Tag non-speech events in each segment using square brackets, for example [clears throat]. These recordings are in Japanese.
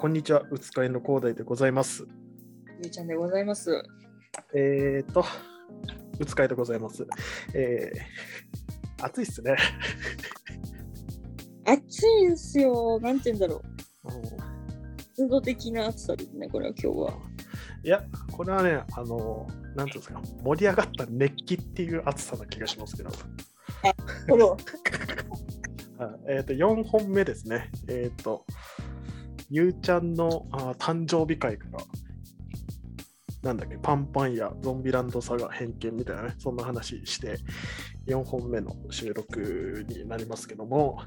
こんにちは、うつかいの広大でございます。ゆうちゃんでございます。えーと、うつかいでございます。えー、暑いっすね。[laughs] 暑いんすよ。なんて言うんだろう。うん湿度的な暑さですね、これは今日は。いや、これはね、あの、なんていうんですか、盛り上がった熱気っていう暑さな気がしますけど。ほら、[laughs] はいえーと、4本目ですね。えっ、と、ゆうちゃんのあ誕生日会から、なんだっけ、パンパンやゾンビランドサガ偏見みたいなね、そんな話して、4本目の収録になりますけども、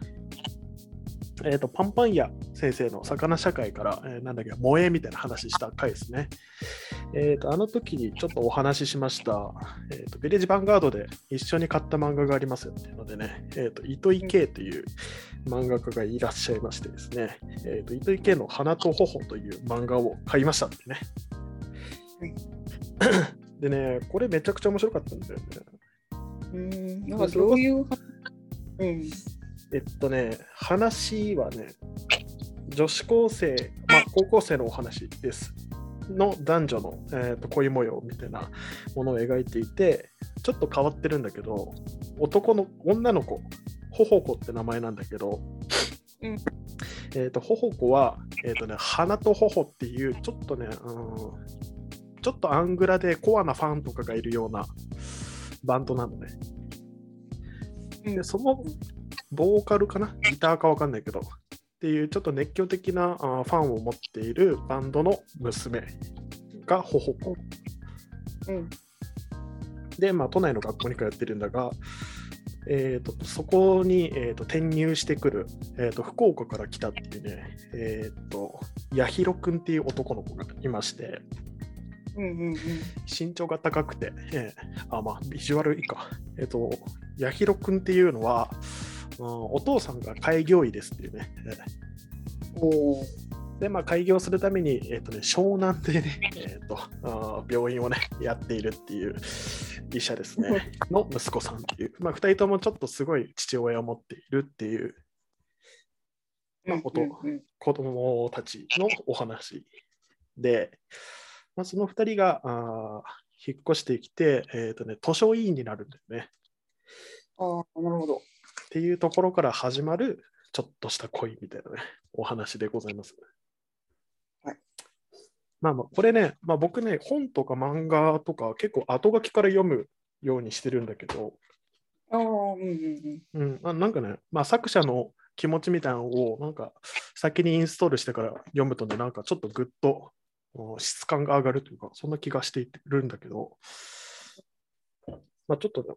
えっ、と、パンパンや先生の魚社会から、えーなんだっけ、萌えみたいな話した回ですね。えっ、と、あの時にちょっとお話ししました、えっ、と、ビレッジヴァンガードで一緒に買った漫画がありますよっていうのでね、えっ、と、糸井圭という漫画家がいらっしゃいましてですね、えっ、と、糸井圭の花と頬という漫画を買いましたってね。[coughs] でね、これめちゃくちゃ面白かったんだよね。うーん、なんかどういう、うん、えっとね、話はね、女子高生、まあ、高校生のお話です。の男女の、えーと恋模様みたいなものを描いていて、ちょっと変わってるんだけど、男の女の子、ほほこって名前なんだけど、うん。えっと、ほほこは、えっとね、花とほほっていう、ちょっとね、うん、ちょっとアングラでコアなファンとかがいるようなバンドなのね。うん。で、そのボーカルかな？ギターかわかんないけど、っていうちょっと熱狂的なファンを持っているバンドの娘がほほこ。うん、で、まあ、都内の学校に通ってるんだが、えー、とそこに、えー、と転入してくる、えー、と福岡から来たっていうね、えー、と八尋くんっていう男の子がいまして、うん、うん、うん。身長が高くて、えーあ、まあ、ビジュアルいいか。えっ、と、八尋くんっていうのは、うんお父さんが開業医ですっていうね。えーおーで、まあ、開業するために、えっ、とね、湘南でね、えっ、とあー病院をね、やっているっていう医者ですね。の息子さんっていう。まあ、二人ともちょっとすごい父親を持っているっていうまあ音うんうん子供たちのお話で、まあ、その2人があー引っ越してきて、えーとね、図書委員になるんだよね。ああ、なるほど。っていうところから始まるちょっとした恋みたいなね、お話でございます。はいまあまあ、これね、まあ、僕ね、本とか漫画とか結構後書きから読むようにしてるんだけど、ああ、うん、うん、うん、あなんかね、まあ、作者の気持ちみたいなのをなんか先にインストールしてから読むとね、なんかちょっとぐっとうん質感が上がるというか、そんな気がしているんだけど、まあ、ちょっとね、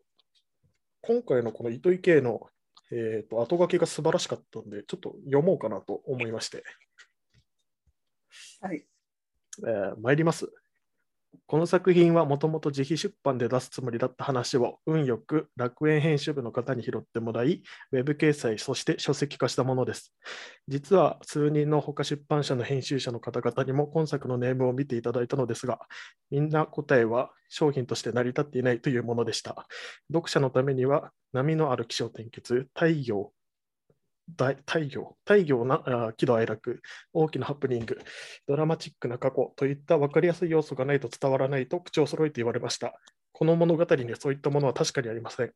今回のこの糸井圭の、えー、と後書きが素晴らしかったんで、ちょっと読もうかなと思いまして、はい。えー参ります。この作品はもともと自費出版で出すつもりだった話を運よく楽園編集部の方に拾ってもらい、ウェブ掲載、そして書籍化したものです。実は数人の他出版社の編集者の方々にも今作のネームを見ていただいたのですが、みんな答えは商品として成り立っていないというものでした。読者のためには波のある気象転結、太陽、大太陽、太陽な喜怒哀楽、大きなハプニング、ドラマチックな過去といった分かりやすい要素がないと伝わらないと口を揃えて言われました。この物語にはそういったものは確かにありません。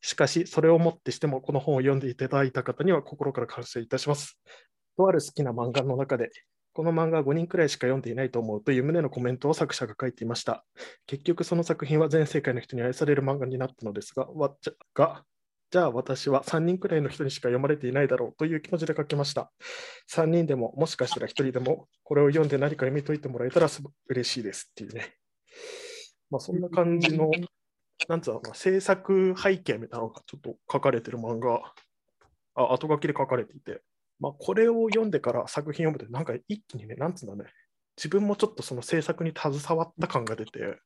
しかし、それをもってしても、この本を読んでいただいた方には心から感謝いたします。とある好きな漫画の中で、この漫画は5人くらいしか読んでいないと思うという旨のコメントを作者が書いていました。結局、その作品は全世界の人に愛される漫画になったのですが、わじゃがじゃあ私は3人くらいの人にしか読まれていないだろうという気持ちで書きました。3人でも、もしかしたら1人でも、これを読んで何か読み解いてもらえたらすご嬉しいです。っていうね。まあ、そんな感じの、なんつうのかな、制作背景みたいなのがちょっと書かれてる漫画、あ後書きで書かれていて、まあ、これを読んでから作品読むと、なんか一気にね、なんつうんだね、自分もちょっとその制作に携わった感が出て、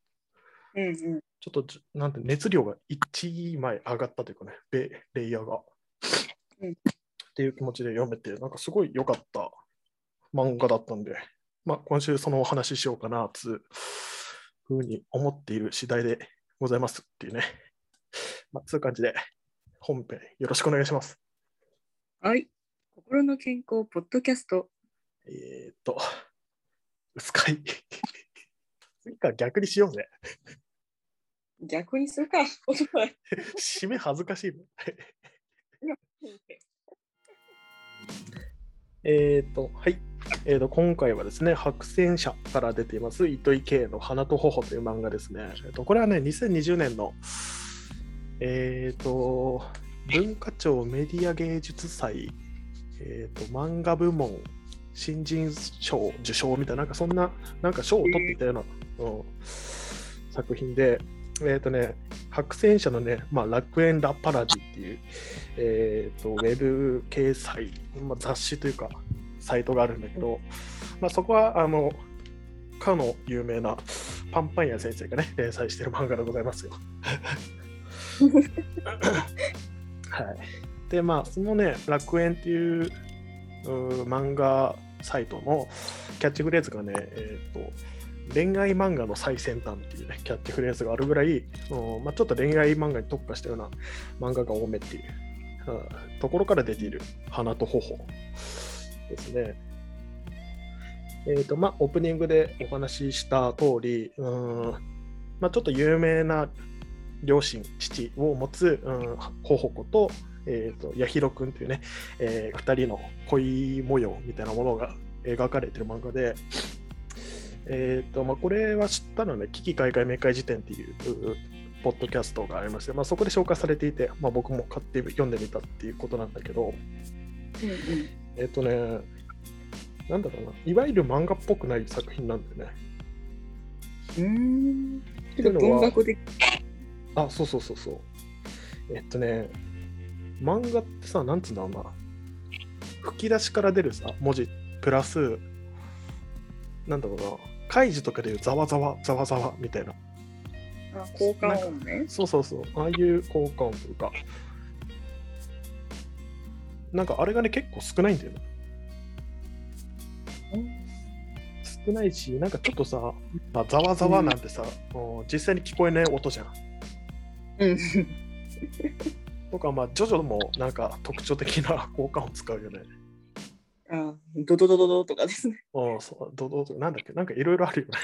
うん、うん。ちょっとじなんて熱量が1枚上がったというかね、レレイヤーが。うんっていう気持ちで読めて、なんかすごい良かった漫画だったんで、まあ、今週そのお話ししようかな、つうふうに思っている次第でございますっていうね。まあ、そういう感じで、本編よろしくお願いします。はい。心の健康ポッドキャスト。えーっと、薄い。[laughs] 次から逆にしようぜ。逆にするか。[laughs] [laughs] 締め恥ずかしい。えーっと、はい。えーっと、今回はですね、白戦車から出ています、糸井圭の花と頬という漫画ですね。えーっと、これはね、2020年の、えーっと、文化庁メディア芸術祭、えーっと、漫画部門新人賞受賞みたいな、なんかそんな、なんか賞を取っていたような、うん作品で、えっ、とね、白戦車のね、まあ、楽園ラ・パラディっていう、えっ、と、ウェブ掲載、まあ、雑誌というか、サイトがあるんだけど、まあ、そこは、あの、かの有名なパンパン屋先生がね、連載してる漫画でございますよ。はい。で、まあ、そのね、楽園っていうう漫画サイトのキャッチフレーズがね、えっ、と、恋愛漫画の最先端っていうね、キャッチフレーズがあるぐらい、まあ、ちょっと恋愛漫画に特化したような漫画が多めっていう、うんところから出ている花と頬ですね。えっ、と、まあ、オープニングでお話しした通り、うんまあ、ちょっと有名な両親、父を持つ、うん、頬子と、えー、と八尋君というね、え2人の恋模様みたいなものが描かれてる漫画で、えーとまあ、これは知ったのはね、危機開会明快辞典っていううポッドキャストがありまして、まあ、そこで紹介されていて、まあ、僕も買って読んでみたっていうことなんだけど、うんえっ、とね、なんだろうな、いわゆる漫画っぽくない作品なんだよね。うん。っと文学的。あ、そうそうそうそう。えっとね、漫画ってさ、なんつうんだろうな。吹き出しから出るさ、文字プラス、なんだろうな、開示とかでいうざわざわ、ざわざわみたいな。あ、効果音ね。そうそうそう、ああいう効果音というか、なんかあれがね、結構少ないんだよね。少ないし、なんかちょっとさ、まあ、ざわざわなんてさ、もう実際に聞こえない音じゃん。うん。とか、まあ、ジョジョもなんか特徴的な効果音使うよね。あ、ドドドドドとかですね。うん、そう、どどどなんだっけ、なんかいろいろあるよね。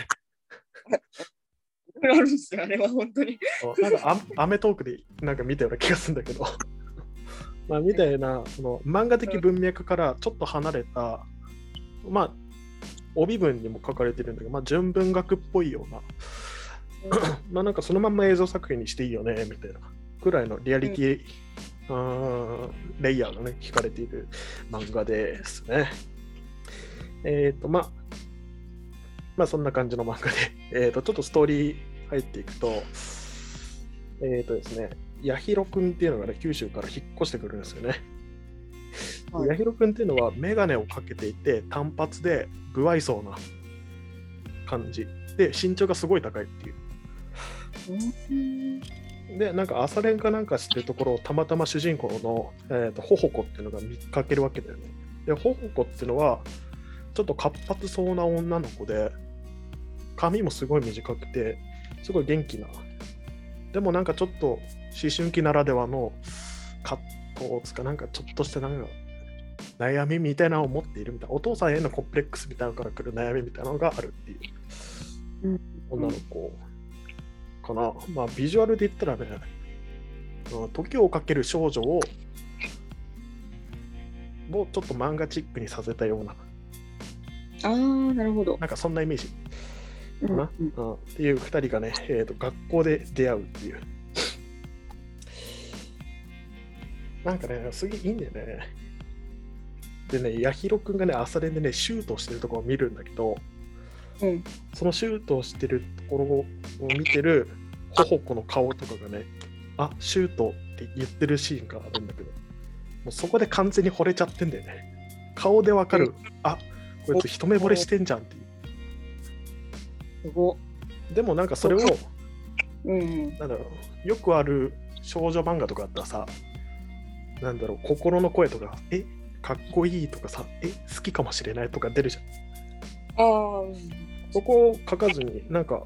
あるんですよ、あれは本当に。うんなんかアアメトークでなんか見たような気がするんだけど。[laughs] まあ、みたいな、その漫画的文脈からちょっと離れた、まあ、帯文にも書かれてるんだけど、まあ、純文学っぽいような、[coughs] まあなんかそのまんま映像作品にしていいよね、みたいなくらいのリアリティ、うん、レイヤーがね、引かれている漫画ですね。えっ、と、まあ、まあそんな感じの漫画で、[laughs] えっ、と、ちょっとストーリー入っていくと、えっ、とですね、八尋くんっていうのがね、九州から引っ越してくるんですよね。はい八尋くんっていうのはメガネをかけていて単発で不愛想な感じで身長がすごい高いっていううん。でなんか朝練かなんかしてるところをたまたま主人公の、えー、とホホコっていうのが見かけるわけだよね。でホホコっていうのはちょっと活発そうな女の子で髪もすごい短くてすごい元気な。でもなんかちょっと思春期ならではの葛藤つかなんかちょっとしたなんか悩みみたいなのを持っているみたいな。お父さんへのコンプレックスみたいなのから来る悩みみたいなのがあるっていう。うん。女の子かな、まあビジュアルで言ったらねうん時をかける少女をもうちょっと漫画チックにさせたようなああ、なるほど。なんかそんなイメージうんなうんうん、っていう2人がね、えーと、学校で出会うっていう。なんかね、すげえいいんだよね。でね、八尋くんがね、朝練でね、シュートをしてるところを見るんだけど、うん。そのシュートをしてるところを見てるほほこの顔とかがね、あ、シュートって言ってるシーンがあるんだけど、もうそこで完全に惚れちゃってんだよね。顔でわかる、あ、こいつ一目惚れしてんじゃんっていう。すご。でもなんかそれを、うん。なんだろう、よくある少女漫画とかあったらさ、なんだろう、心の声とか、え、かっこいいとかさ、え、好きかもしれないとか出るじゃん。ああ、そこを書かずに、なんか、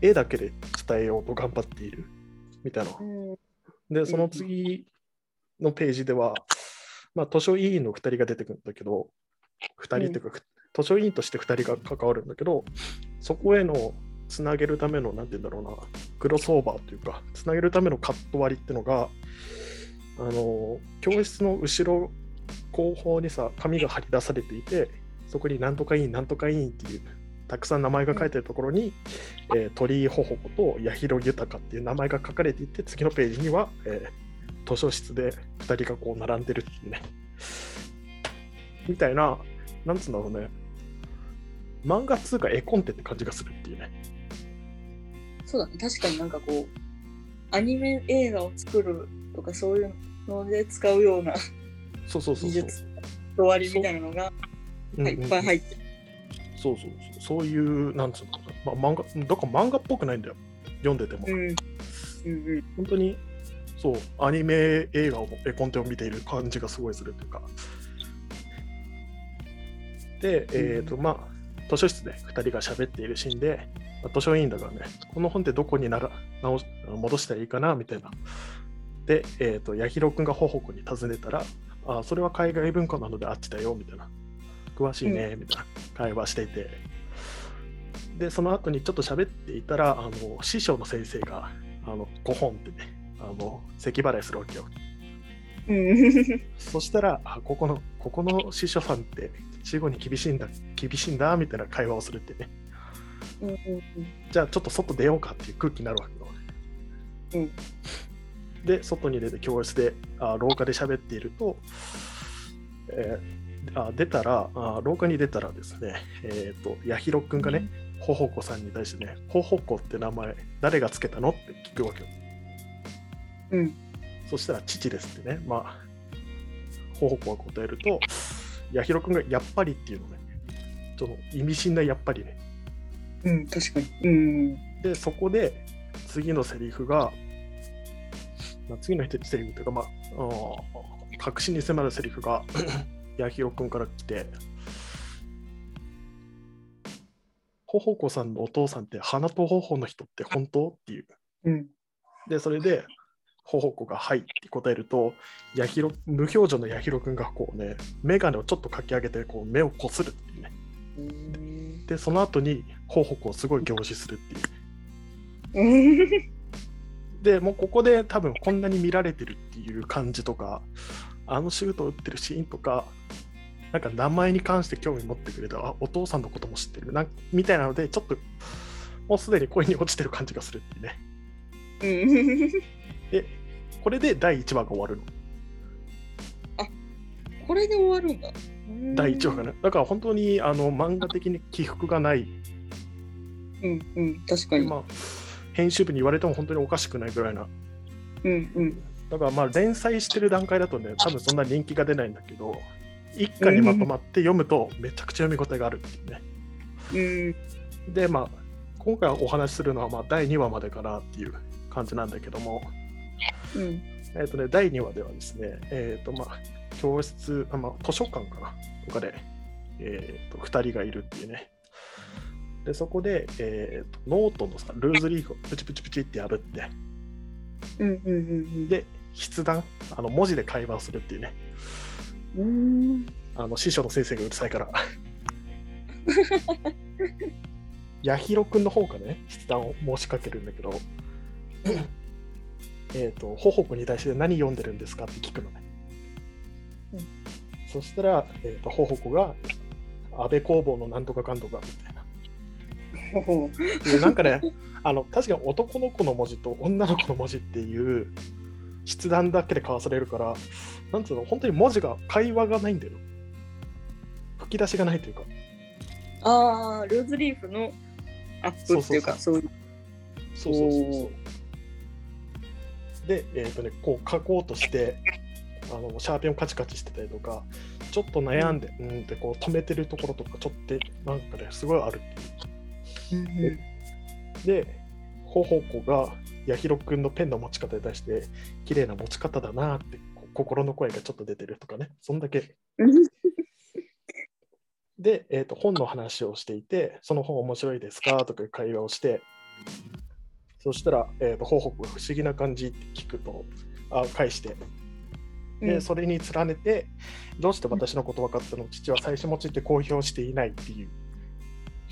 絵だけで伝えようと頑張っているみたいな。うん。で、その次のページでは、まあ、図書委員の2人が出てくるんだけど、2人っていうか、図書委員として2人が関わるんだけど、そこへのつなげるための、なんて言うんだろうな、クロスオーバーというか、つなげるためのカット割りっていうのが、あの、教室の後ろ後方にさ、紙が貼り出されていて、そこになんとか委員、なんとか委員っていう、たくさん名前が書いてるところに、えー鳥居ほほこと八尋豊っていう名前が書かれていて、次のページには、えー図書室で2人がこう並んでるっていうね。みたいな、なんつうんだろうね。漫画通か絵コンテって感じがするっていうね。そうだね。確かになんかこう、アニメ映画を作るとかそういうので使うようなそうそうそうそう。技術、終わりみたいなのがいっぱい入ってる。そうそうそう。そういう、なんつうのかな。まあ、漫画、だから漫画っぽくないんだよ。読んでても。うん。うんうん。本当に、そう、アニメ映画を、絵コンテを見ている感じがすごいするというか。で、えっ、と、まあ、図書室で2人が喋っているシーンで、まあ図書委員だからね、この本ってどこになら直し戻したらいいかなみたいな。で、えっ、と、八尋君がほほこに尋ねたら、あ、それは海外文化なのであっちだよみたいな。詳しいね、みたいな会話していて。で、その後にちょっと喋っていたら、あの師匠の先生が、あの5本ってね、あの咳払いするわけよ。うん。そしたら、あここの、ここの師匠さんって、死後に厳しいんだ、厳しいんだ、みたいな会話をするってね。うんうんじゃあちょっと外出ようかっていう空気になるわけよ。うんで、外に出て教室で、あ廊下で喋っていると、えーあ出たらあ、廊下に出たらですね、えっ、と、八尋くんがね、ほほこさんに対してね、ほほこって名前、誰がつけたのって聞くわけよ。うん。そしたら、父ですってね、まあ、ほほこが答えると、八尋くんがやっぱりっていうのね、その意味深なやっぱりね、うん。確かに。うん。で、そこで次のセリフが、まあ、次のセリフというか、まあ、確信に迫るセリフが、八尋くんから来て、ほほこさんのお父さんって鼻と頬の人って本当？っていう。うん。で、それで、ほほこがはいって答えると、八尋無表情の八尋くんがこうね、眼鏡をちょっとかき上げて、こう目をこするっていうね。うん。で、その後に、ほほこをすごい凝視するっていう。うん。でもうここで多分こんなに見られてるっていう感じとかあのシュートを打ってるシーンとかなんか名前に関して興味持ってくれたあお父さんのことも知ってるなんみたいなのでちょっともうすでに恋に落ちてる感じがするっていうねうん。でこれで第1話が終わるのこれで終わるんだ。第1話がねだから本当にあの漫画的に起伏がない、うんうん。確かに。まあ、編集部に言われても本当におかしくないぐらいなうんうん。だからまあ連載してる段階だとね、多分そんな人気が出ないんだけど、一巻にまとまって読むとめちゃくちゃ読み応えがあるっていうね。うん。で、まあ、今回お話しするのはまあ第2話までかなっていう感じなんだけども、うん。えっ、とね、第2話ではですね、えっ、とまあ、教室、あまあ、図書館かなとかで、えっ、と、2人がいるっていうね。で、そこで、えーと、ノートのさ、ルーズリーフをプチプチプチって破って、うんうんうんで、筆談、あの文字で会話をするっていうね。あの師匠の先生がうるさいから。[laughs] 八尋くんの方がね、筆談を申しかけるんだけど、えっと、ほほこに対して何読んでるんですかって聞くのね。うんそしたら、えっとほほこが、安倍工房のなんとかかんとかみたいな。なんかね、あの確かに男の子の文字と女の子の文字っていう筆談だけで交わされるから、なんつうの、本当に文字が、会話がないんだよ。吹き出しがないというか。ああ、ルーズリーフのアップっていうか、そういう。そうそうそうそう。で、えっ、とね、こう書こうとして、あのシャーペンをカチカチしてたりとか、ちょっと悩んで、うんってこう止めてるところとか、ちょっとなんかね、すごいあるっていう。うんで、ほほこが八尋くんのペンの持ち方に対して、綺麗な持ち方だなって、心の声がちょっと出てるとかね、そんだけ。うん。で、えー、と本の話をしていて、その本面白いですかとかいう会話をして、そしたら、えー、とほほこが不思議な感じって聞くと、あ返して、でそれに連ねてどうして私のこと分かったの？父は最初持ちって公表していないっていう、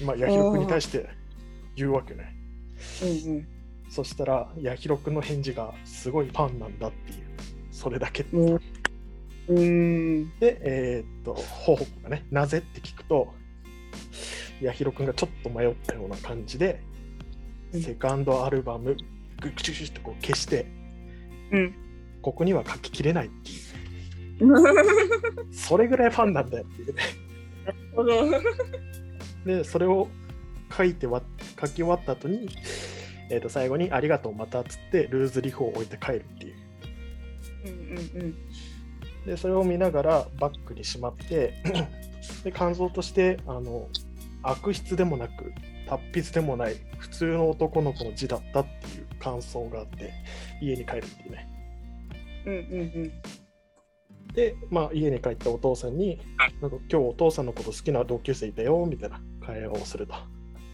まあ、八尋君に対して言うわけね。うんうんそしたら八尋君の返事がすごいファンなんだっていう。それだけ。うんうん。で、えーっと、ほほこがね、なぜって聞くと、八尋君がちょっと迷ったような感じで、うん。セカンドアルバム、グッシュシュってこう消して、うん。ここには書ききれないっていう、[laughs] それぐらいファンなんだよっていうね。ほど。で、それを書いてわ書き終わった後に、えーっと最後にありがとうまたっつって、ルーズリフを置いて帰るっていう。うんうんでそれを見ながらバッグにしまって [coughs] で感想としてあの悪質でもなく達筆でもない普通の男の子の字だったっていう感想があって家に帰るっていうね。うんうんうん。で、まあ、家に帰ったお父さんになんか今日お父さんのこと好きな同級生いたよみたいな会話をすると。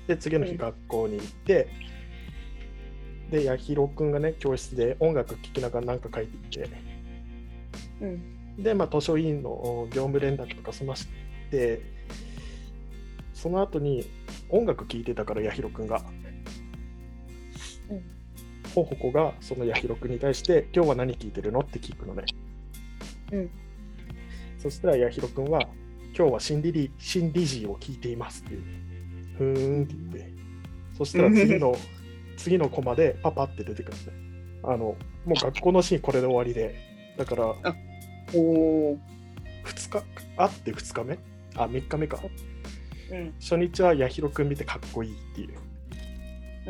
で次の日うん。学校に行って、で八尋くんがね教室で音楽聴きながら何か書いていてうんで、まあ、図書委員の業務連絡とか済まして、その後に音楽聴いてたから、八尋くんが。うんほほこがその八尋くんに対して、今日は何聴いてるのって聞くのね。うんそしたら八尋くんは、今日はシンディリシンディジーを聴いていますっていう。ふーんって言って。そしたら [laughs] 次の、次のコマでパパって出てくるんで。あの、もう学校のシーンこれで終わりで。だから、おお2日会って2日目？あ3日目か。うん。初日は八尋くん見てかっこいいっていう。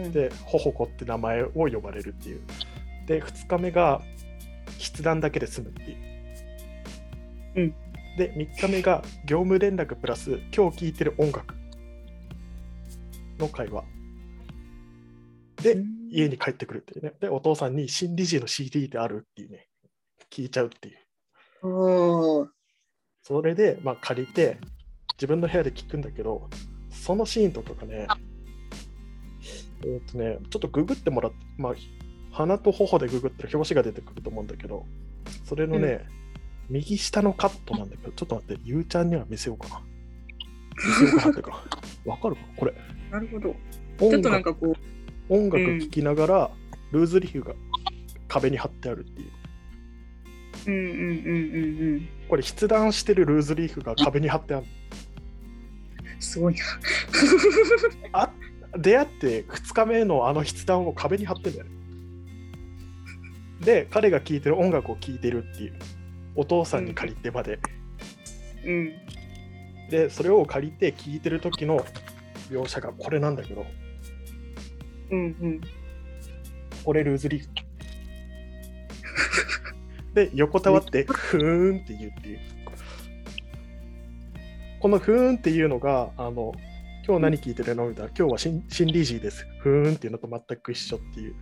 うん。でほほこって名前を呼ばれるっていう。で2日目が筆談だけで済むっていう、うん。で3日目が業務連絡プラス今日聴いてる音楽の会話で家に帰ってくるっていうね。でお父さんに新理事の CD であるっていうね。聞いちゃうっていう。それで、まあ、借りて、自分の部屋で聞くんだけど、そのシーンとかがね、えっ、とね、ちょっとググってもらって、まあ、鼻と頬でググったら表紙が出てくると思うんだけど、それのね、右下のカットなんだけど、ちょっと待って、ゆうちゃんには見せようかな。見せようかなってか、[laughs] わかるか？なこれ。なるほど。ちょっ音となん楽かこ音楽聴きながら、ルーズリーフが壁に貼ってあるっていう。ううんうんうんうんうんこれ筆談してるルーズリーフが壁に貼ってある。すごいな [laughs] あ出会って2日目のあの筆談を壁に貼ってんだよね。で、彼が聴いてる音楽を聴いてるっていう。お父さんに借りてまで。うんで、それを借りて聴いてる時の描写がこれなんだけど、うんうんこれルーズリーフ。[laughs] で、横たわって、[laughs] ふーんって言うっていう。このふーんっていうのが、あの、今日何聞いてるの？みたいな、今日はシンシンリジーです。ふーんっていうのと全く一緒っていう。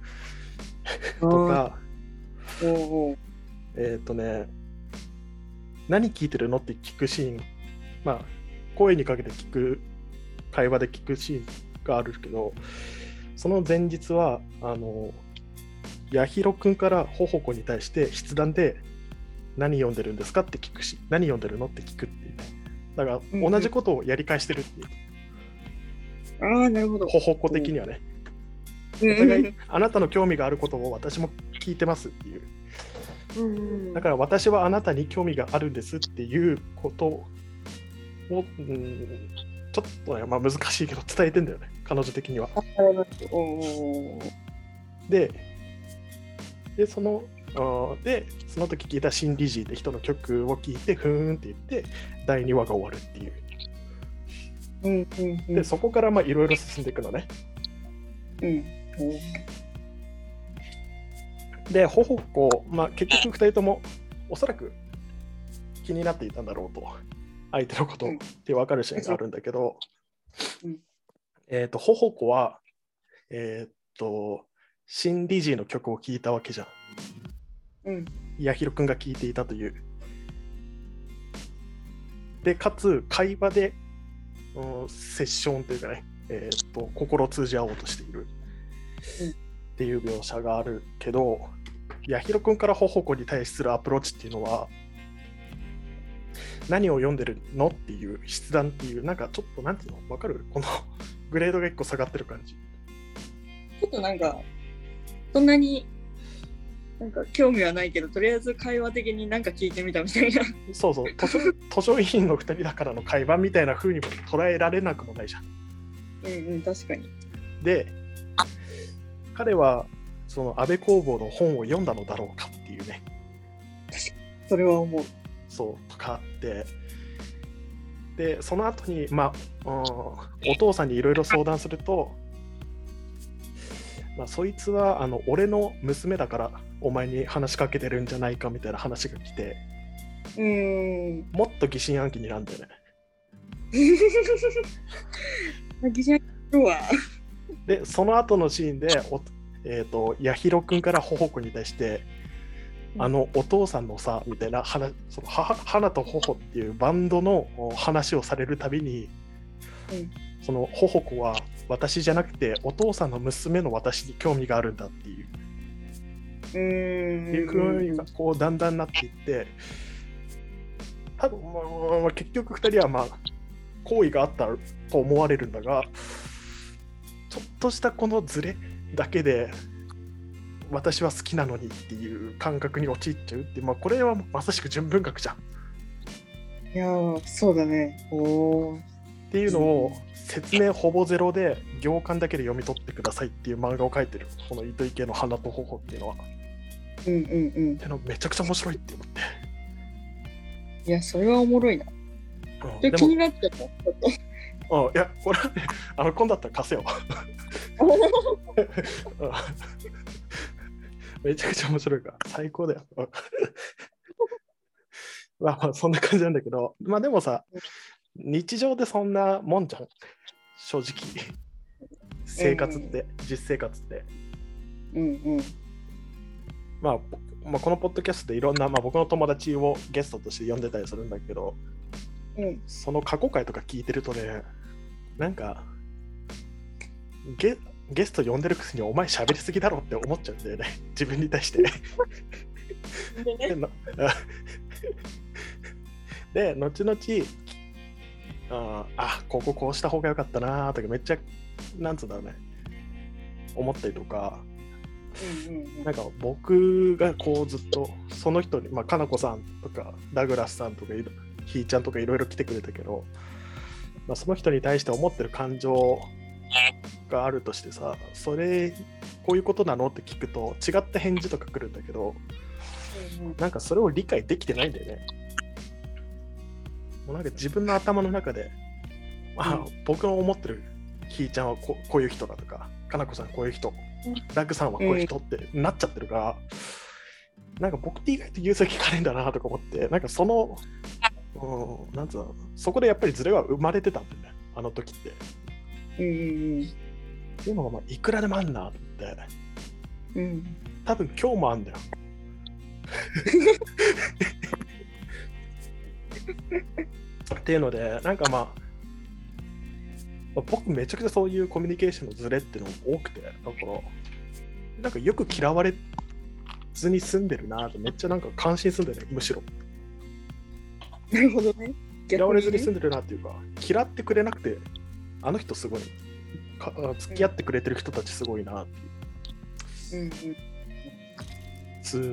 とか、おおえっ、とね、何聞いてるのって聞くシーン、まあ、声にかけて聞く、会話で聞くシーンがあるけど、その前日は、あの、八尋くんからほほこに対して筆談で、何読んでるんですかって聞くし、何読んでるのって聞くっていうね。だかうんうんら、同じことをやり返してるっていう、ああなるほどほほこ的にはね。うんお互い、あなたの興味があることを私も聞いてますっていう。うんうんだから私はあなたに興味があるんですっていうことを、うん、ちょっとね、まあ、難しいけど伝えてんだよね、彼女的には。で、でそのでその時聞いたシン・リジーって人の曲を聞いて、ふーんって言って、第2話が終わるっていう。うんうんうんで、そこからまあいろいろ進んでいくのね。うんで、ほほこ、まあ、結局2人ともおそらく気になっていたんだろうと、相手のことうんって分かるシーンがあるんだけど、うんえっ、と、ほほこは、えっ、と、シン・リジーの曲を聴いたわけじゃん。うん八尋くんが聴いていたという。で、かつ、会話で、うんセッションというかね、えっ、と、心を通じ合おうとしているうんっていう描写があるけど、八尋君から頬子に対するアプローチっていうのは、何を読んでるのっていう筆談っていう、なんかちょっとなんていうの、わかる？このグレードが一個下がってる感じ。ちょっとなんか、そんなに、なんか興味はないけど、とりあえず会話的になんか聞いてみたみたいな。そうそう、[laughs] 図書図書委員の2人だからの会話みたいな風にも捉えられなくもないじゃん。うんうん、確かに。で、彼はその安倍工房の本を読んだのだろうかっていうね、それは思う。そうとかあって、で、その後に、まあ、うんお父さんにいろいろ相談すると、まあ、そいつはあの俺の娘だからお前に話しかけてるんじゃないかみたいな話が来て、うーん。もっと疑心暗鬼になるんだよね。[laughs] 疑心暗鬼は。で、その後のシーンで、おえー、と八尋君から頬子に対して、うんあのお父さんのさみたいな話そのは花と頬っていうバンドのお話をされるたびに、うん。その頬子は私じゃなくてお父さんの娘の私に興味があるんだっていう,、うーん。っていう風にこうだんだんなっていって。多分、まあまあ結局2人はまあ好意があったと思われるんだがちょっとしたこのズレだけで私は好きなのにっていう感覚に陥っちゃうって、まあ、これはまさしく純文学じゃんっいやー、そうだね。おー。ていうのを説明ほぼゼロで行間だけで読み取ってくださいっていう漫画を描いてるこの糸池の花と頬っていうのはうんうんうん。でのめちゃくちゃ面白いって思って、いや、それはおもろいな。うん気にもなっちゃった。ちょっと。うんいやこれはねあの今度だったら貸せよ [laughs] [laughs] [laughs] うんめちゃくちゃ面白いから、最高だよ。う [laughs] んまあまあ、そんな感じなんだけど、まあでもさ、日常でそんなもんじゃん、正直。生活って、実生活って。うんうん。まあ、ぼまあ、このポッドキャストでいろんな、まあ、僕の友達をゲストとして呼んでたりするんだけど、うん。その過去回とか聞いてるとね、なんか、ゲゲスト呼んでるくせにお前喋りすぎだろって思っちゃうんだよね、[laughs] 自分に対して。でね、で [laughs] 後々、あーあ、こここうした方がよかったなーとか、めっちゃ、なんつうんだろうね、思ったりとか、うんうんうん。なんか僕がこうずっと、その人に、まあ、かなこさんとか、ダグラスさんとかひーちゃんとかいろいろ来てくれたけど、まあ、その人に対して思ってる感情があるとしてさ、それ、こういうことなの？って聞くと、違った返事とか来るんだけど、うんうん。なんかそれを理解できてないんだよね。もうなんか自分の頭の中で、あうん。僕の思ってるひーちゃんはここういう人だとか、かなこさんはこういう人うん、ダグさんはこういう人ってなっちゃってるから、なんか僕って意外と融通聞かないんだなとか思って、なんかその、うん、なんつうの、そこでやっぱりズレは生まれてたんだよね、あの時って。っうんうんていうのがまあいくらでもあんなって、うんうん多分今日もあんだよ。っていうので、なんかまあ、まあ僕めちゃくちゃそういうコミュニケーションのズレっていうのも多くて、だから、なんかよく嫌われずに住んでるなってめっちゃなんか感心するんだよね、むしろ。なるほどね。嫌われずに住んんでるなっていうか、嫌ってくれなくて、あの人すごい、か付き合ってくれてる人たちすごいなっていう。うんうん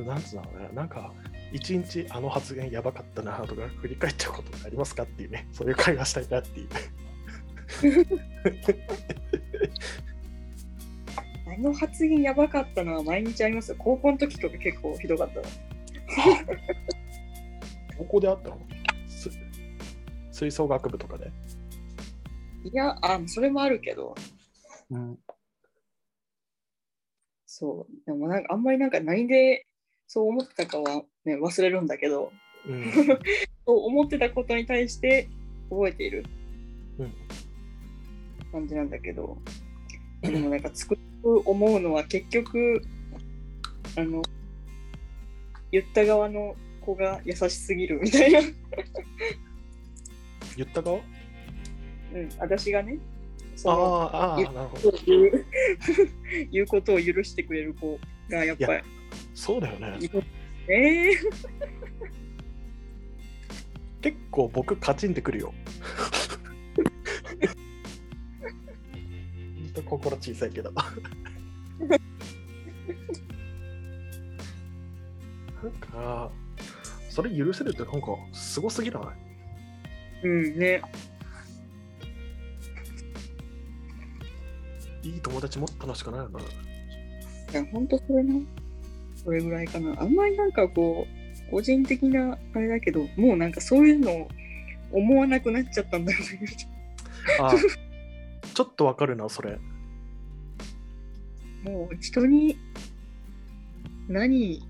なんつうのね、なんか、一日あの発言やばかったなとか振り返っちゃうことってありますかっていうね、そういう会話したいなっていう。[laughs] あの発言やばかったのは毎日ありますよ。高校の時とか結構ひどかったな。[laughs] 高校であったの？す吹奏楽部とかで？いや、あ、それもあるけど、うん。そう。でもなんかあんまりなんか何でそう思ってたかはね、忘れるんだけど、うん。[laughs] そう思ってたことに対して覚えているうん感じなんだけど、でもなんかつく思うのは結局、あの、言った側の子が優しすぎるみたいな。言った側？うん、私がね、そあのあ、ああ、言なるほど。[laughs] 言うことを許してくれる子がやっぱりそうだよね。えー、[laughs] 結構僕カチンってくるよ。[laughs] ほんと心小さいけど。なんか、それ許せるってなんかすごすぎない？うんね。いい友達持ったのしかないよな。いや、ほんとそれな。それぐらいかな。あんまりなんかこう、個人的なあれだけど、もうなんかそういうのを思わなくなっちゃったんだよね。あちょっとわかるな、それ。もう人に何、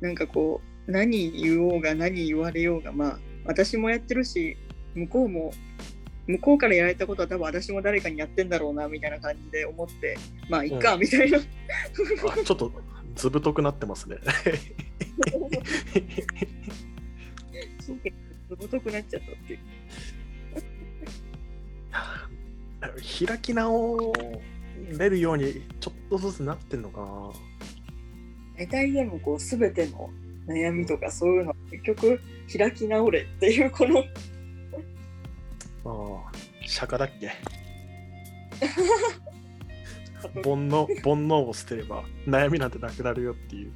なんかこう、何言おうが何言われようが、まあ、私もやってるし、向こうも、向こうからやられたことは多分私も誰かにやってんだろうな、みたいな感じで思って、まあ、いっか、うんみたいな。あちょっとずぶとくなってますね。ずぶとくなっちゃったっていう。開き直れるようにちょっとずつなってんのかな。大体でもこう全ての悩みとかそういうの結局開き直れっていうこのああ、釈迦だっけ？[laughs] 煩悩煩悩を捨てれば悩みなんてなくなるよっていう。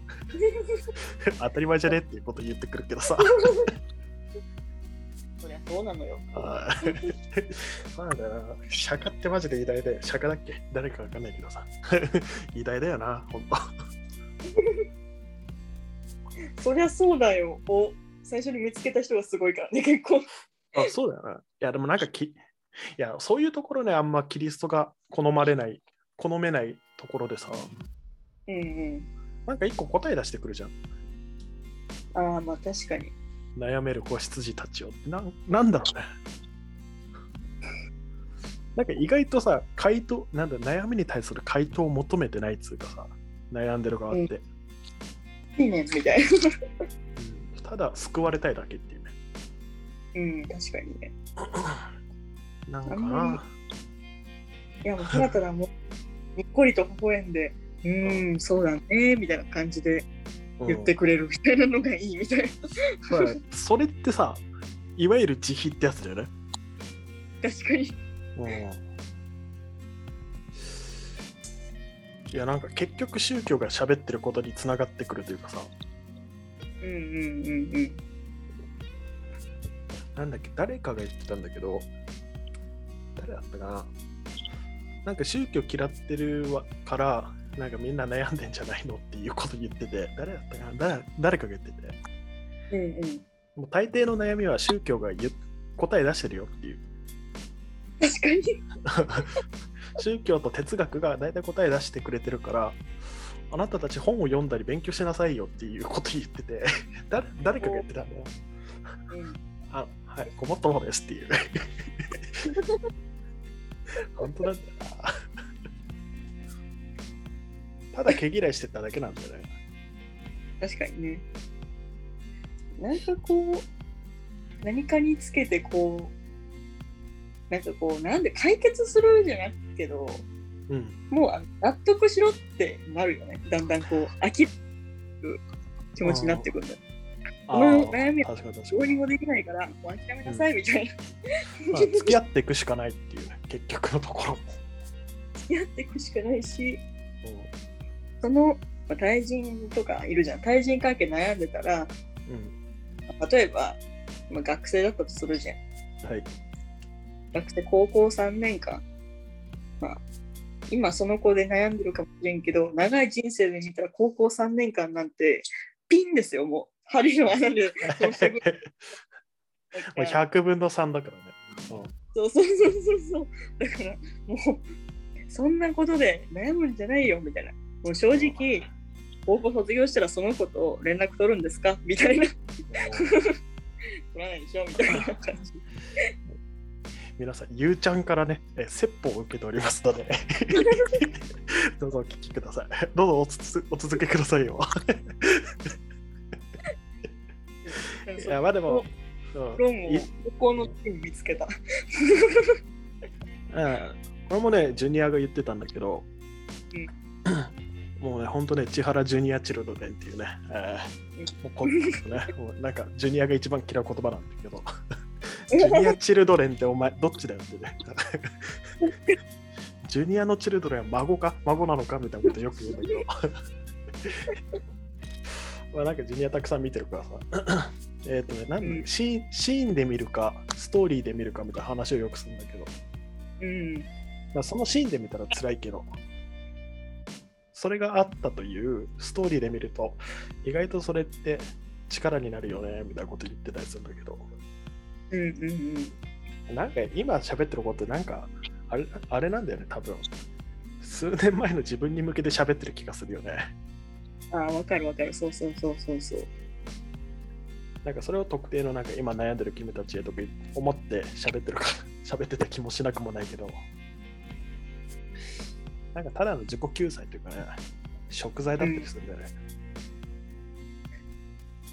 [laughs] 当たり前じゃねっていうこと言ってくるけどさ。[laughs] そりゃそうなのよ。まあだな釈迦ってマジで偉大で釈迦だっけ？誰かわかんないけどさ。偉大だよなほんと。そりゃそうだよ。を最初に見つけた人がすごいからね結構あそうだよないやでもなんかきいやそういうところねあんまキリストが好まれない好めないところでさ。うんうん。なんか一個答え出してくるじゃん。ああまあ確かに。悩める子羊たちをってなんなんだろうね。[laughs] なんか意外とさ回答なんだ悩みに対する回答を求めてないっつうかさ悩んでる側って、いいねみたいうん。ただ救われたいだけっていううん確かにね。なんかな。いやもうただただもうにっこりと微笑んでうーんそうだねみたいな感じで言ってくれるみたいなのがいいみたいな、うんまあそれってさいわゆる慈悲ってやつだよね、確かに。いやなんか結局宗教が喋ってることにつながってくるというかさ。うんうんうんうんなんだっけ誰かが言ってたんだけど誰だったかな。なんか宗教嫌ってるわからなんかみんな悩んでんじゃないのっていうこと言ってて誰だったかな。誰誰かが言ってて。うんうん。もう大抵の悩みは宗教が言う答え出してるよっていう。確かに。[laughs] 宗教と哲学が大体答え出してくれてるからあなたたち本を読んだり勉強しなさいよっていうこと言ってて誰誰かが言ってたんだよ。うんあはいごもっともですっていう [laughs] 本当なんだよなただ毛嫌いしてただけなんだよね確かにね。なんかこう、何かにつけてこう、なんかこう、なんで解決するじゃなくけど、うんもう納得しろってなるよね。だんだんこう、飽きる気持ちになってくるんだよ。あこのー悩みは確かに確かどうにもできないから、もう諦めなさいみたいな。に、まあ、付き合っていくしかないっていうね結局のところ、付き合っていくしかないし、うその、まあ対人とかいるじゃん。対人関係悩んでたら、んうん。例えば、まあ、学生だったとするじゃん。はい。学生高校3年間、まあ、今その子で悩んでるかもしれんけど長い人生で見たら高校3年間なんてピンですよもう針の穴で [laughs] もう100分の3だからね、そうそうそうそうそう。だからもうそんなことで悩むんじゃないよみたいな。もう正直高校卒業したらその子と連絡取るんですか？みたいな。[laughs] 取らないでしょみたいな感じ。皆さん、ゆうちゃんからね、え説法を受けておりますので、[laughs] どうぞお聞きください。どうぞおつつお続けくださいよ。いや、まあでも、う。ん論をい高校の時に見つけた。[laughs] うん。これもね、ジュニアが言ってたんだけど、[coughs] もうね、本当ね、千原ジュニアチルドレンっていうね、えー、もうね、[laughs] もうなんか、ジュニアが一番嫌う言葉なんだけど、ジュニアチルドレンってお前、どっちだよってね。[laughs] ジュニアのチルドレンは孫か？孫なのかみたいなことよく言うんだけど。まあなんかジュニアたくさん見てるからさ。えっとね、なんうんシーン、シーンで見るか、ストーリーで見るかみたいな話をよくするんだけど、うん。まあ、そのシーンで見たら辛いけど、それがあったというストーリーで見ると、意外とそれって力になるよねみたいなこと言ってたりするんだけど、うんうんうん。なんか今喋ってることなんかあれあれなんだよね、多分。数年前の自分に向けて喋ってる気がするよね。ああ、わかるわかる。そうそうそうそうそう。なんかそれを特定のなんか今悩んでる君たちへとか思って喋ってるから、[laughs] 喋ってた気もしなくもないけど、なんかただの自己救済というかね、食材だったりするんだよね。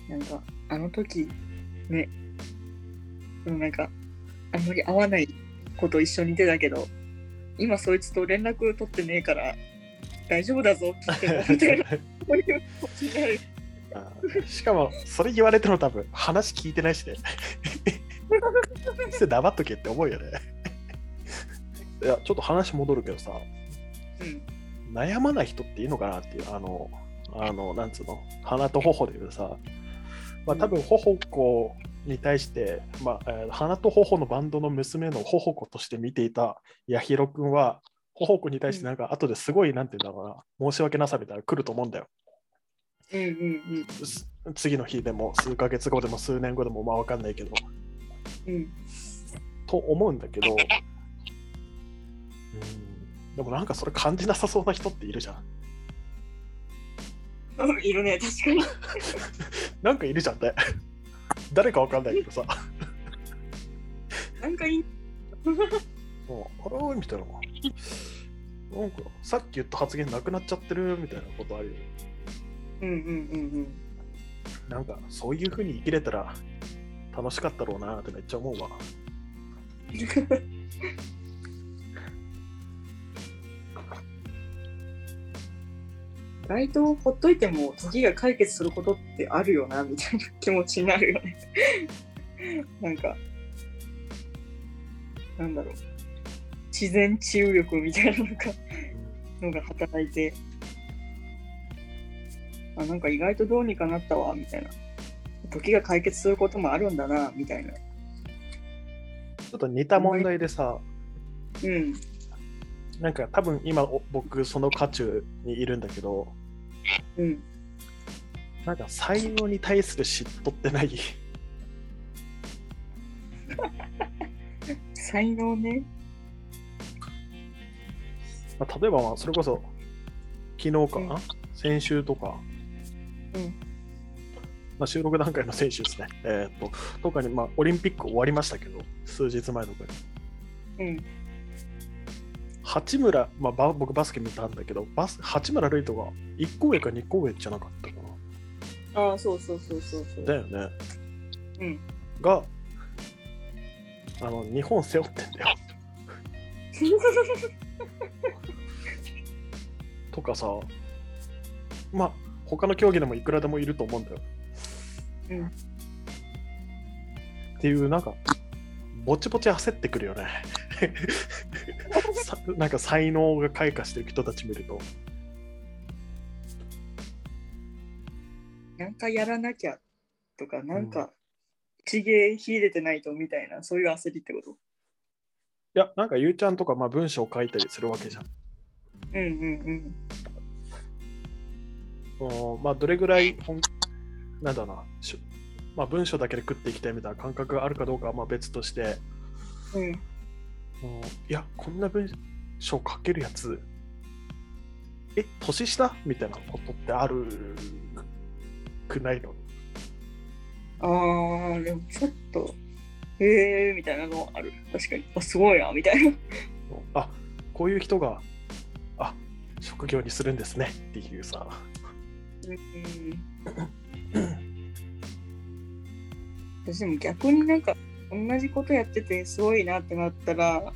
なんか、あの時、ね、でもなんか、あんまり会わない子と一緒にいてたけど、今そいつと連絡取ってねえから、大丈夫だぞって言っても、みたいな、[laughs] そういう気になる。しかも、それ言われても多分話聞いてないしね。[laughs] それ黙っとけって思うよね。いや、ちょっと話戻るけどさ、うん。悩まない人っていいのかなっていう、あの、あの、なんつうの、鼻と頬で言うとさ、まあ多分、頬子に対して、まあ、えー鼻と頬のバンドの娘の頬子として見ていた八尋君は、頬子に対してなんか後ですごい、なんていうんだろうな、申し訳なさみたいなの来ると思うんだよ。うんうんす次の日でも数ヶ月後でも数年後でもまあわかんないけど。うん。うん。と思うんだけど。うん。でもなんかそれ感じなさそうな人っているじゃん。[laughs] いるね、確かに。[laughs] なんかいるじゃんね誰かわかんないけどさ。なんかいい。あらみたいな。なんかさっき言った発言なくなっちゃってる？みたいなことあるようんうんうんなんかそういう風に生きれたら楽しかったろうなってめっちゃ思うわ意外とほっといても時が解決することってあるよなみたいな気持ちになるよね。[laughs] なんか、なんだろう。自然治癒力みたいなのがのが働いて、あ、なんか意外とどうにかなったわみたいな。時が解決することもあるんだなみたいな。ちょっと似た問題でさ、うん。なんか多分今お僕その渦中にいるんだけど、うん。なんか才能に対する嫉妬ってない？[laughs] 才能ね。まあ、例えばまあそれこそ昨日かな、うん先週とか、うんまあ、収録段階の先週ですね、えーっととかにまあオリンピック終わりましたけど数日前とかにうん。八村、まあ、バ僕バスケ見たんだけどバス八村塁とか1個上か2個上じゃなかったかああ、そうそうそうそうそう。なだよねうん。があの日本背負ってんだよ [laughs] とかさまあ他の競技でもいくらでもいると思うんだよ。うんっていうなんかぼちぼち焦ってくるよね。[laughs] さなんか才能が開花してる人たち見ると。なんかやらなきゃとか、なんか一芸秀でてないとみたいな、そういう焦りってこと？いやなんかゆうちゃんとかまあ文章を書いたりするわけじゃん。うんうんうんまあどれぐらい本なんだろうなしまあ、文章だけで食っていきたいみたいな感覚があるかどうかはまあ別として、うん。うん。うんいや、こんな文章書けるやつ、え、年下？みたいなことってあるくないの？ああ、でもちょっと、へえみたいなのある。確かに。あ、すごいな、みたいな。あこういう人が、あ職業にするんですねっていうさ。うん。私でも逆になんか、同じことやっててすごいなってなったら、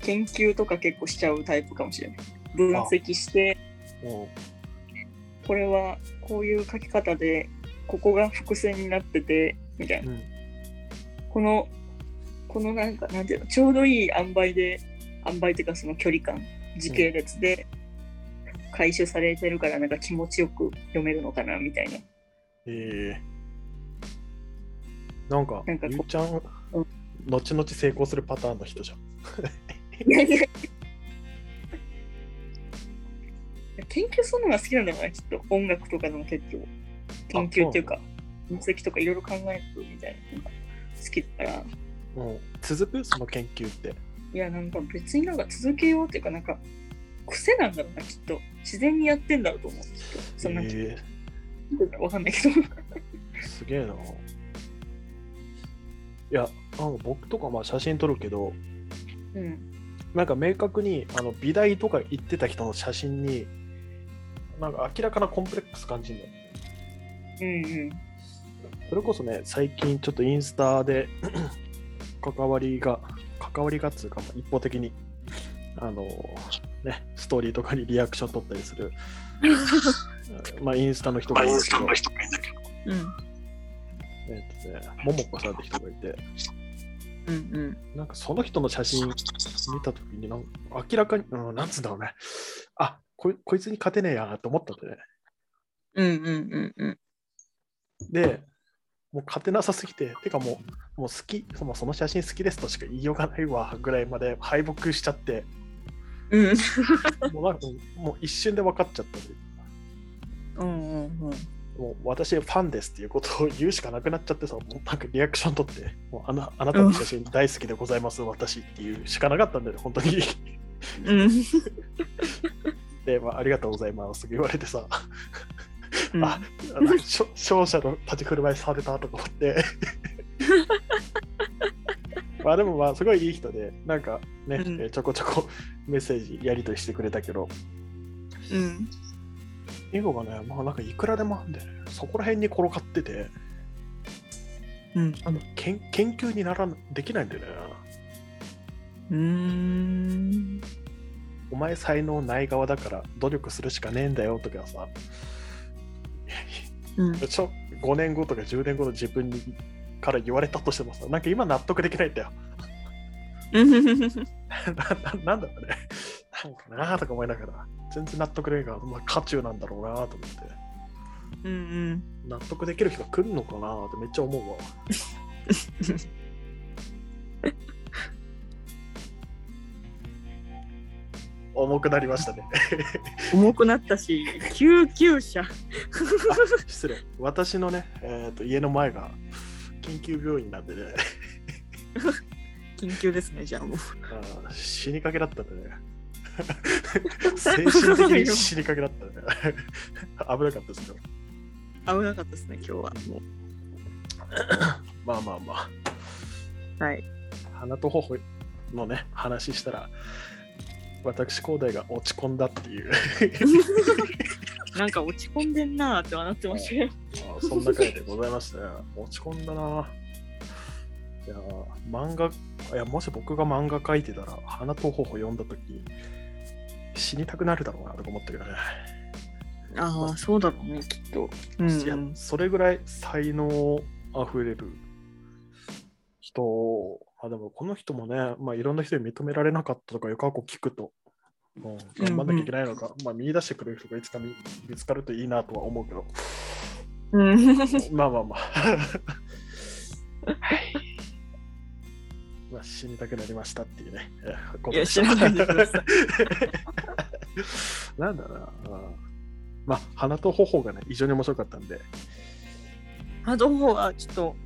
研究とか結構しちゃうタイプかもしれない。分析して、もこれはこういう書き方でここが伏線になっててみたいなうんこのこのなんかなんていうのちょうどいい塩梅で塩梅っていうかその距離感時系列で回収されてるからなんか気持ちよく読めるのかなみたいな。ええなんか、なんかゆうちゃん、うん。後々成功するパターンの人じゃん。いやいや。研究するのが好きなんだろうねきっと。音楽とかでも結構研究っていうか分析とかいろいろ考えるみたいなのが好きだから。うん、続く？その研究って。いやなんか別になんか続けようっていうかなんか癖なんだろうなきっと。自然にやってんだろうと思う。きっとそんな、えわかんないけど。えすげえな。いや、あの僕とかまあ写真撮るけど、うん。なんか明確にあの美大とか行ってた人の写真に、なんか明らかなコンプレックス感じるの。うんうん。それこそね、最近ちょっとインスタで [clears throat] 関わりが、関わりがっつうか、まあ一方的に、あのね、ストーリーとかにリアクション取ったりする、[laughs] まあインスタの人がいるんだけど、うん。えっとね、ももこさんって人がいて、うんうん。なんかその人の写真見たときになんか、明らかに、うん、なんつうんだろうね、あこいこいつに勝てねえやと思ったんでね。うんうんうんうん。で、もう勝てなさすぎて、てかもう、もう好き、そのその写真好きですとしか言いようがないわぐらいまで敗北しちゃって、うん。もうなんかもう一瞬で分かっちゃったんで、う。んうんうん。もう私ファンですっていうことを言うしかなくなっちゃってさ、もうなんかリアクション取って、もうあなあなたの写真大好きでございます、私っていうしかなかったんだよね、本当に。うん。で、まあ、ありがとうございますって言われてさ、うん。勝者の立ち振る舞いされたとか思って。まあでもまあすごいいい人で、なんかね、うん。えーちょこちょこ [laughs] メッセージやり取りしてくれたけど、うん。英語がね、まあなんかいくらでもあるんで、ね、そこら辺に転がってて、うん。あの研研究にならんできないんだよね。うん。お前才能ない側だから努力するしかねえんだよとかさ、うん。ちょ5年後とか10年後の自分にから言われたとしてもさ、なんか今納得できないんだよ。うん [laughs] なななんだろうね。なんかなーとか思いながら、全然納得できないから、まあ、渦中なんだろうなと思って、うん納得できる人が来るのかなってめっちゃ思うわ。[laughs] 重くなりましたね。[laughs] 重くなったし救急車失礼。私のね、えーと、家の前が緊急病院なんでね、緊急ですねじゃあもう。あー死にかけだったんでね。[laughs] 精神的に死にかけだったね、危なかったですよ。危なかったですね今日は。もまあまあまあ。うはい。鼻と頬のね話したら私広大が落ち込んだっていう。[laughs] なんか落ち込んでんなーって笑ってましたよ。まあそんな回でございましたね落ち込んだな。いや漫画いやもし僕が漫画描いてたら鼻と頬読んだ時死にたくなるだろうなとか思ったけどね、ああそうだろうねきっと。うんいやそれぐらい才能あふれる人あでもこの人もね、まあ、いろんな人に認められなかったとかいう過去聞くと、うん、頑張んなきゃいけないのか、まあ見出してくれる人がいつか見見つかるといいなとは思うけど、うん。まあまあまあ。はい。まあ、死にたくなりましたっていうね。いやでした知らないでくださいなんだろうな。うん。まあ、鼻と頬がね、異常に面白かったんで、あどうはちょっと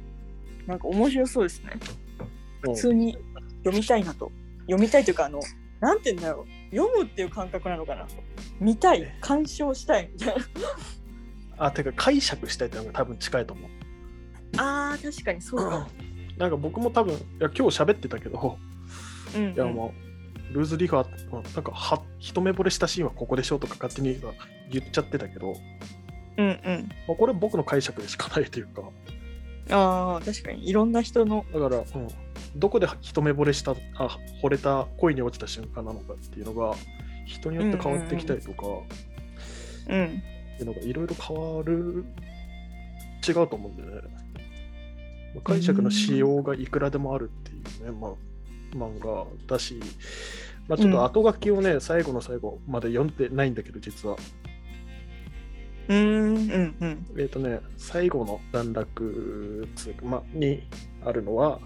なんか面白そうですね。うん。普通に読みたいなと。読みたいというかあのなんて言うんだろう。読むっていう感覚なのかな。見たいえ？鑑賞したいみたいあ、てか解釈したいってのが多分近いと思う。なあー確かにそうかも、なんか僕も多分、いや今日喋ってたけど、うんうん。いやもう、ルーズリファー、うんなんかは一目惚れしたシーンはここでしょとか勝手に言っちゃってたけど、うんうん。まあ、これ僕の解釈でしかないというか、ああ確かにいろんな人の。だから、うん、どこで一目惚れした、あ、惚れた、恋に落ちた瞬間なのかっていうのが、人によって変わってきたりとか、うんっていうのがいろいろ変わる、違うと思うんだよね。まあ解釈の仕様がいくらでもあるっていうね、まあ、漫画だし、まあ、ちょっと後書きをね、最後の最後まで読んでないんだけど、実は。うんうんうんえっ、とね、最後の段落つま、にあるのは、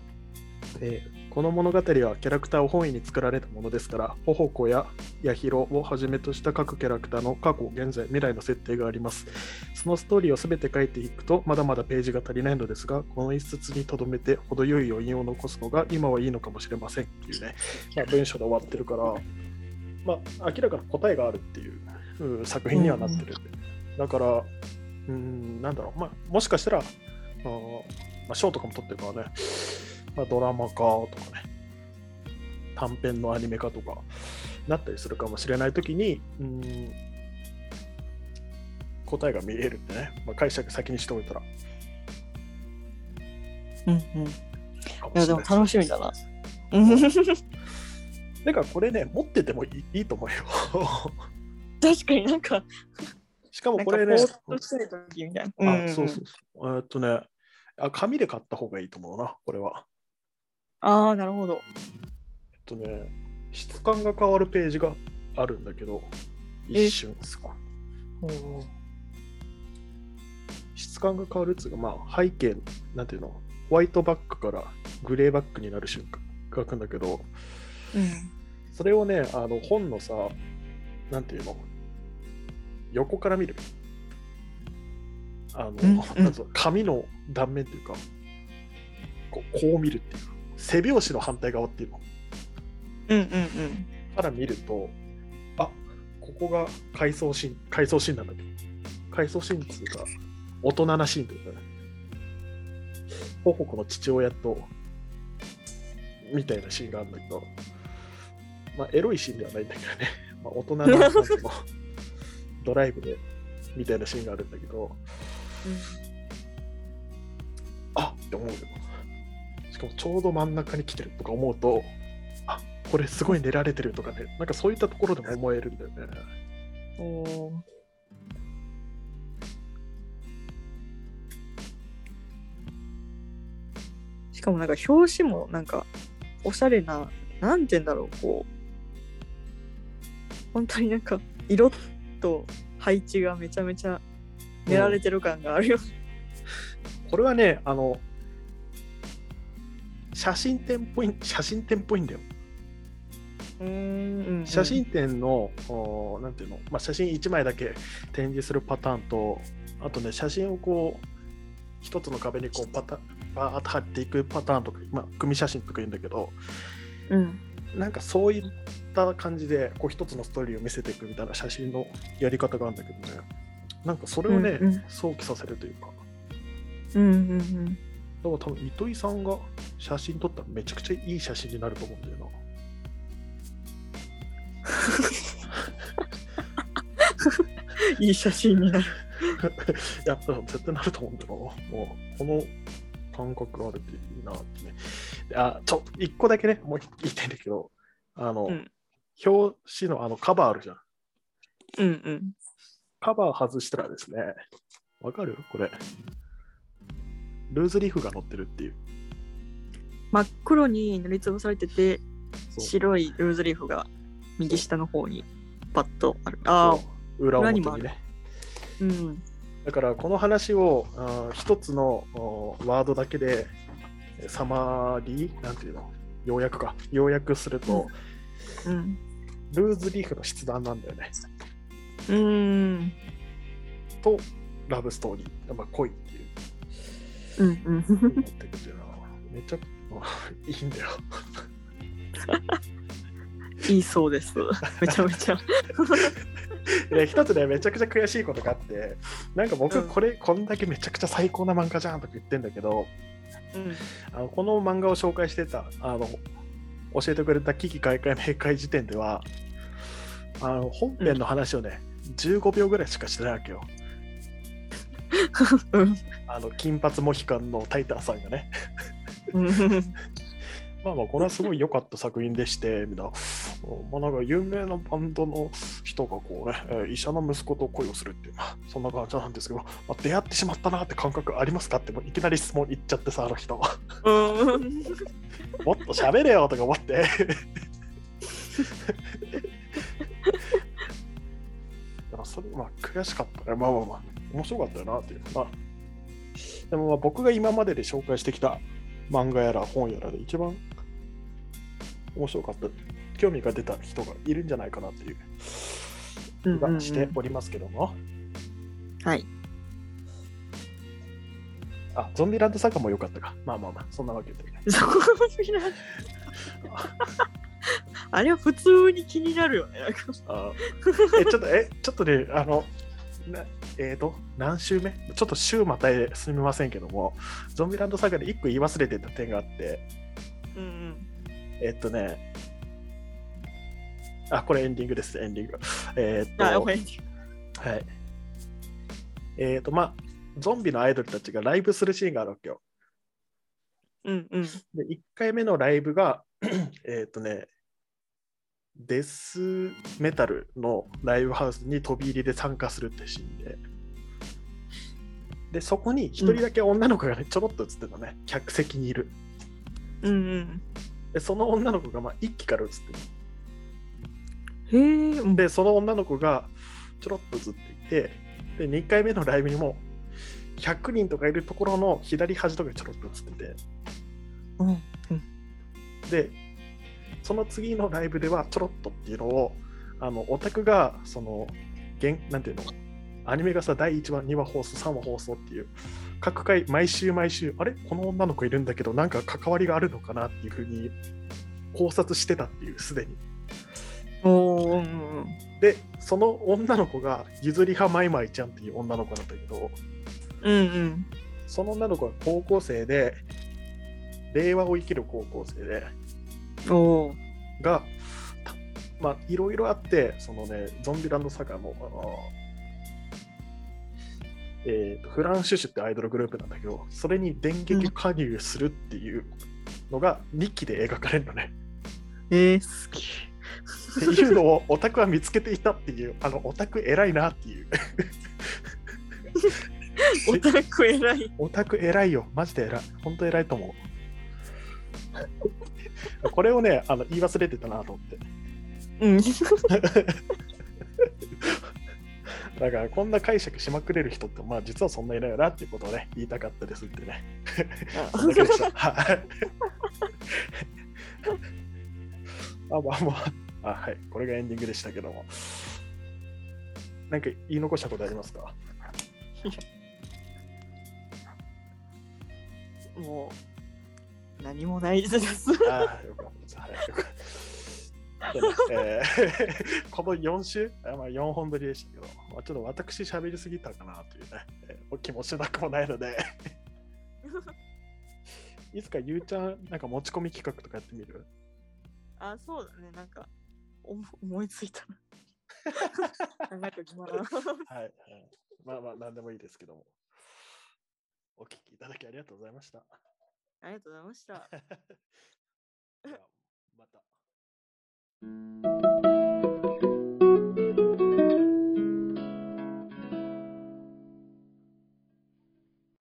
[clears throat] えーこの物語はキャラクターを本意に作られたものですから、ほほこやヤヒロをはじめとした各キャラクターの過去、現在、未来の設定があります。そのストーリーをすべて書いていくと、まだまだページが足りないのですが、この一節にとどめて程よい余韻を残すのが今はいいのかもしれません。っていうね、まあ、文章で終わってるから、まあ、明らかな答えがあるっていううん作品にはなってる。だから、うん、なんだろう、まあ、もしかしたら、あーまあ、賞とかも取ってるからね、まあ、ドラマ化とかね、短編のアニメ化とかなったりするかもしれないときに、うん、答えが見えるんでね、まあ、解釈先にしておいたら。うんうん。いや、でも楽しみだな。[laughs] だからこれね、持っててもいいいいと思うよ。[laughs] 確かになんか、しかもこれね。あ、そうそうそう。えーっとねあ、紙で買った方がいいと思うな、これは。ああ、なるほど。えっとね、質感が変わるページがあるんだけど、え一瞬。質感？が変わるっつうか、まあ、背景、なんていうの、ホワイトバックからグレーバックになる瞬間がくんだけど、うん。それをね、あの本のさ、なんていうの、横から見る。あの、うんうんなんつうの？紙の断面っていうか、こうこう見るっていうか、背拍子の反対側っていうの。うんうんうん。から見ると、あここが回想シーン、回想シーンなんだけど、回想シーンっていうか、大人なシーンというかね、ホホコの父親と、みたいなシーンがあるんだけど、まあ、エロいシーンではないんだけどね、[laughs] まあ、大人な [laughs] なんつうのドライブで、みたいなシーンがあるんだけど、あって思うよ。しかもちょうど真ん中に来てるとか思うと、あこれすごい練られてるとかね、なんかそういったところでも思えるんだよね。おーしかもなんか表紙もなんかおしゃれな、なんて言うんだろう、こう。本当になんか色と配置がめちゃめちゃ練られてる感があるよ。これはね、あの、写真展っぽい、写真展っぽいんだよ。うーん写真展の、おなんていうの、まあ、写真1枚だけ展示するパターンと、あとね、写真をこう、一つの壁にこうパタバーッと貼っていくパターンとか、まあ、組写真とか言うんだけど、うん。なんかそういった感じで、こう一つのストーリーを見せていくみたいな写真のやり方があるんだけどね、なんかそれをね、うんうん想起させるというか、うんうんうん。だから多分糸井さんが写真撮ったらめちゃくちゃいい写真になると思うんだよな。いい写真になる。いや、絶対なると思うんだよな。もう、この感覚があるっていいなってね。であ、ちょ、一個だけね、もう言いたいんだけど、あの、うん表紙のあのカバーあるじゃん。うんうん。カバー外したらですね、わかる？これ。ルーズリーフが載ってるっていう。真っ黒に塗りつぶされてて、白いルーズリーフが右下の方にパッとある。あ裏表裏にもあるにね。うん。だからこの話を一つのおワードだけでサマリーなんていうの？要約か要約すると、うん。ルーズリーフの筆談なんだよねうーん。とラブストーリー、まあ、恋っていううんうん。持ってくっていうのはめちゃいいんだよいいそうです。めちゃめちゃ。で一つねめちゃくちゃ悔しいことがあってなんか僕うんこれ、こんだけめちゃくちゃ最高な漫画じゃんとか言ってん。だけどうん。あのこの漫画を紹介してたあの教えてくれた危機開会明快時点ではあの本編の話をね、15秒ぐらいしかしてないわけよあの金髪モヒカンのタイタンさんがねうん。まあまあこれはすごい良かった作品でしてみたいなまあ、なんか有名なバンドの人がこうね、えー医者の息子と恋をするっていう、まあそんな感じなんですけど、まあ、出会ってしまったなって感覚ありますかってもういきなり質問言っちゃってさ、あの人。うん。もっと喋れよとか思って。だからそれまあ悔しかったね。まあまあまあ、面白かったよなっていう。まあ、でもまあ僕が今までで紹介してきた漫画やら本やらで一番面白かった、興味が出た人がいるんじゃないかなっていう気がしておりますけども。はい。あ、ゾンビランドサガも良かったか。まあまあまあ、そんなわけで。そこが好きなあれは普通に気になるよね。あえ、ちょっと、え、ちょっとね、あの、なえーと、何週目？ちょっと週またいですみませんけども、ゾンビランドサガで1個言い忘れてた点があって、うんうん。えっとね、あ、これエンディングです、エンディング。えーっと、はい。い。えーっと、まあ、ゾンビのアイドルたちがライブするシーンがあるわけよ。うんうん。で、1回目のライブが、[clears throat] えーっとね、デスメタルのライブハウスに飛び入りで参加するってシーンで、で、そこに一人だけ女の子がね、ちょろっと映ってたね、客席にいる。うんうん。で、その女の子がまあ1期から映ってへえ。る。で、その女の子がちょろっと映っていて、で、2回目のライブにも100人とかいるところの左端とかにちょろっと映ってて、うん。で、その次のライブではちょろっとっていうのを、あの、オタクが、その、現なんていうの、アニメがさ、第1話、2話放送、3話放送っていう、各回、毎週毎週、あれ？この女の子いるんだけど、なんか関わりがあるのかなっていうふうに考察してたっていう、すでに。で、その女の子が、ゆずりはまいまいちゃんっていう女の子なんだけど、うんうん。その女の子は高校生で、令和を生きる高校生で、が、たまあ、いろいろあって、そのね、ゾンビランドサガの、あのえーとフランシュシュってアイドルグループなんだけど、それに電撃加入するっていうのが2期で描かれるのね。えー、好き。っていうのをオタクは見つけていたっていう、あの、オタク偉いなっていう。[laughs] オタク偉い。オタク偉いよ。マジで偉い。本当偉いと思う。これをね、あの言い忘れてたなと思って。うん。[laughs] だからこんな解釈しまくれる人って、まあ実はそんないないよなっていうことをね、言いたかったですってね。そんだけでした。[laughs] はい。[laughs] あ、まあまあ、あ、はい。これがエンディングでしたけども。なんか言い残したことありますか？もう、何もないです。ああ、よかった。よかったでねえーこの4週、あまあ、4本撮りでしたけど、まあ、ちょっと私喋りすぎたかなというね、えー気もしなくもないので、[laughs] いつかゆうちゃん、なんか持ち込み企画とかやってみる？あ、そうだね。なんか、お思いついたな。考えときます。はい、はい。まあまあ、なんでもいいですけども。お聞きいただきありがとうございました。ありがとうございました。[laughs] [laughs] また。